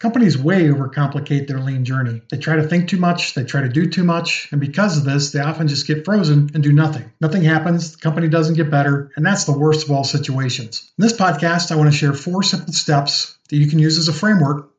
Companies way overcomplicate their lean journey. They try to think too much, they try to do too much, and because of this, they often just get frozen and do nothing. Nothing happens, the company doesn't get better, and that's the worst of all situations. In this podcast, I want to share four simple steps that you can use as a framework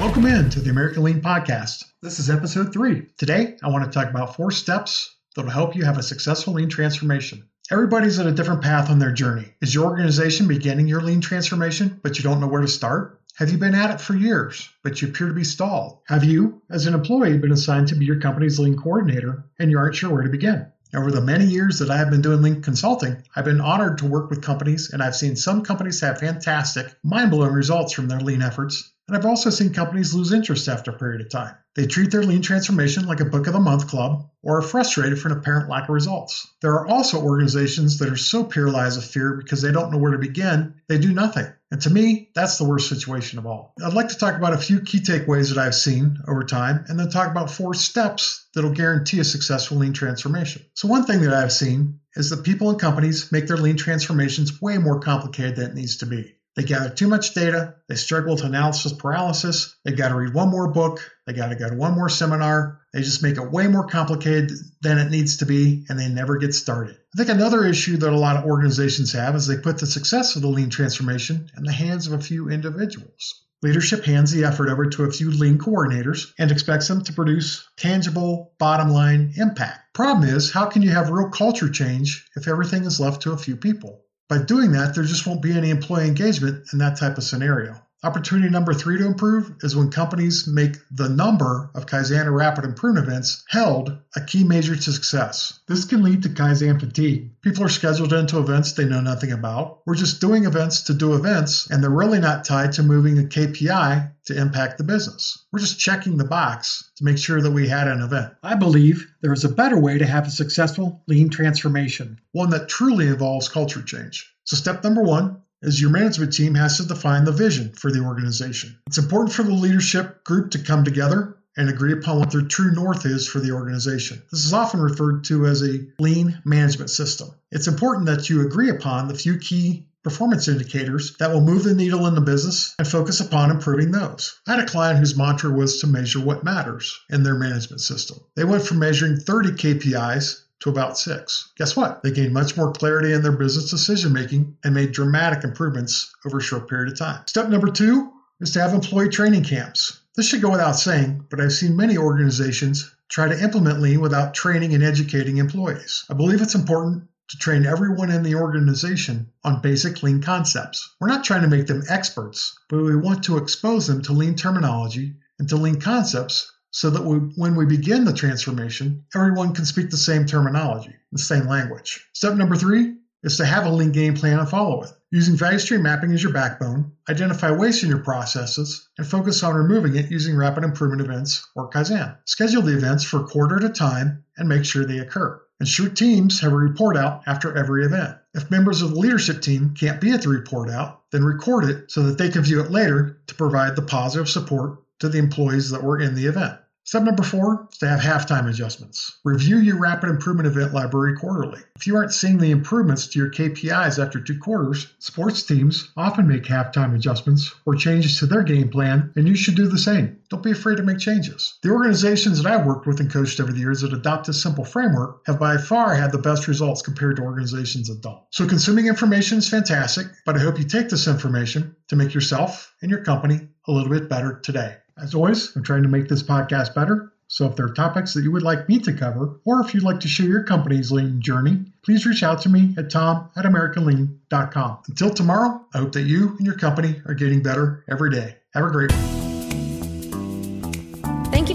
Welcome in to the American Lean Podcast. This is episode three. Today, I want to talk about four steps that will help you have a successful lean transformation. Everybody's at a different path on their journey. Is your organization beginning your lean transformation, but you don't know where to start? Have you been at it for years, but you appear to be stalled? Have you, as an employee, been assigned to be your company's lean coordinator and you aren't sure where to begin? Over the many years that I have been doing Lean consulting, I've been honored to work with companies, and I've seen some companies have fantastic, mind blowing results from their Lean efforts, and I've also seen companies lose interest after a period of time. They treat their lean transformation like a book of the month club or are frustrated for an apparent lack of results. There are also organizations that are so paralyzed with fear because they don't know where to begin, they do nothing. And to me, that's the worst situation of all. I'd like to talk about a few key takeaways that I've seen over time and then talk about four steps that'll guarantee a successful lean transformation. So, one thing that I've seen is that people and companies make their lean transformations way more complicated than it needs to be. They gather too much data. They struggle with analysis paralysis. They got to read one more book. They got to go to one more seminar. They just make it way more complicated than it needs to be, and they never get started. I think another issue that a lot of organizations have is they put the success of the lean transformation in the hands of a few individuals. Leadership hands the effort over to a few lean coordinators and expects them to produce tangible bottom line impact. Problem is, how can you have real culture change if everything is left to a few people? By doing that, there just won't be any employee engagement in that type of scenario. Opportunity number three to improve is when companies make the number of Kaizen or rapid improvement events held a key measure to success. This can lead to Kaizen fatigue. People are scheduled into events they know nothing about. We're just doing events to do events, and they're really not tied to moving a KPI to impact the business. We're just checking the box to make sure that we had an event. I believe there is a better way to have a successful lean transformation, one that truly involves culture change. So, step number one is your management team has to define the vision for the organization. It's important for the leadership group to come together and agree upon what their true north is for the organization. This is often referred to as a lean management system. It's important that you agree upon the few key performance indicators that will move the needle in the business and focus upon improving those. I had a client whose mantra was to measure what matters in their management system. They went from measuring 30 KPIs to about six. Guess what? They gained much more clarity in their business decision making and made dramatic improvements over a short period of time. Step number two is to have employee training camps. This should go without saying, but I've seen many organizations try to implement lean without training and educating employees. I believe it's important to train everyone in the organization on basic lean concepts. We're not trying to make them experts, but we want to expose them to lean terminology and to lean concepts so that we, when we begin the transformation, everyone can speak the same terminology, the same language. Step number three is to have a lean game plan and follow it. Using value stream mapping as your backbone, identify waste in your processes, and focus on removing it using rapid improvement events or Kaizen. Schedule the events for a quarter at a time and make sure they occur. Ensure teams have a report out after every event. If members of the leadership team can't be at the report out, then record it so that they can view it later to provide the positive support to the employees that were in the event. Step number four is to have halftime adjustments. Review your rapid improvement event library quarterly. If you aren't seeing the improvements to your KPIs after two quarters, sports teams often make halftime adjustments or changes to their game plan, and you should do the same. Don't be afraid to make changes. The organizations that I've worked with and coached over the years that adopt this simple framework have by far had the best results compared to organizations that don't. So, consuming information is fantastic, but I hope you take this information to make yourself and your company a little bit better today. As always, I'm trying to make this podcast better. So if there are topics that you would like me to cover, or if you'd like to share your company's lean journey, please reach out to me at tom at americanlean.com. Until tomorrow, I hope that you and your company are getting better every day. Have a great one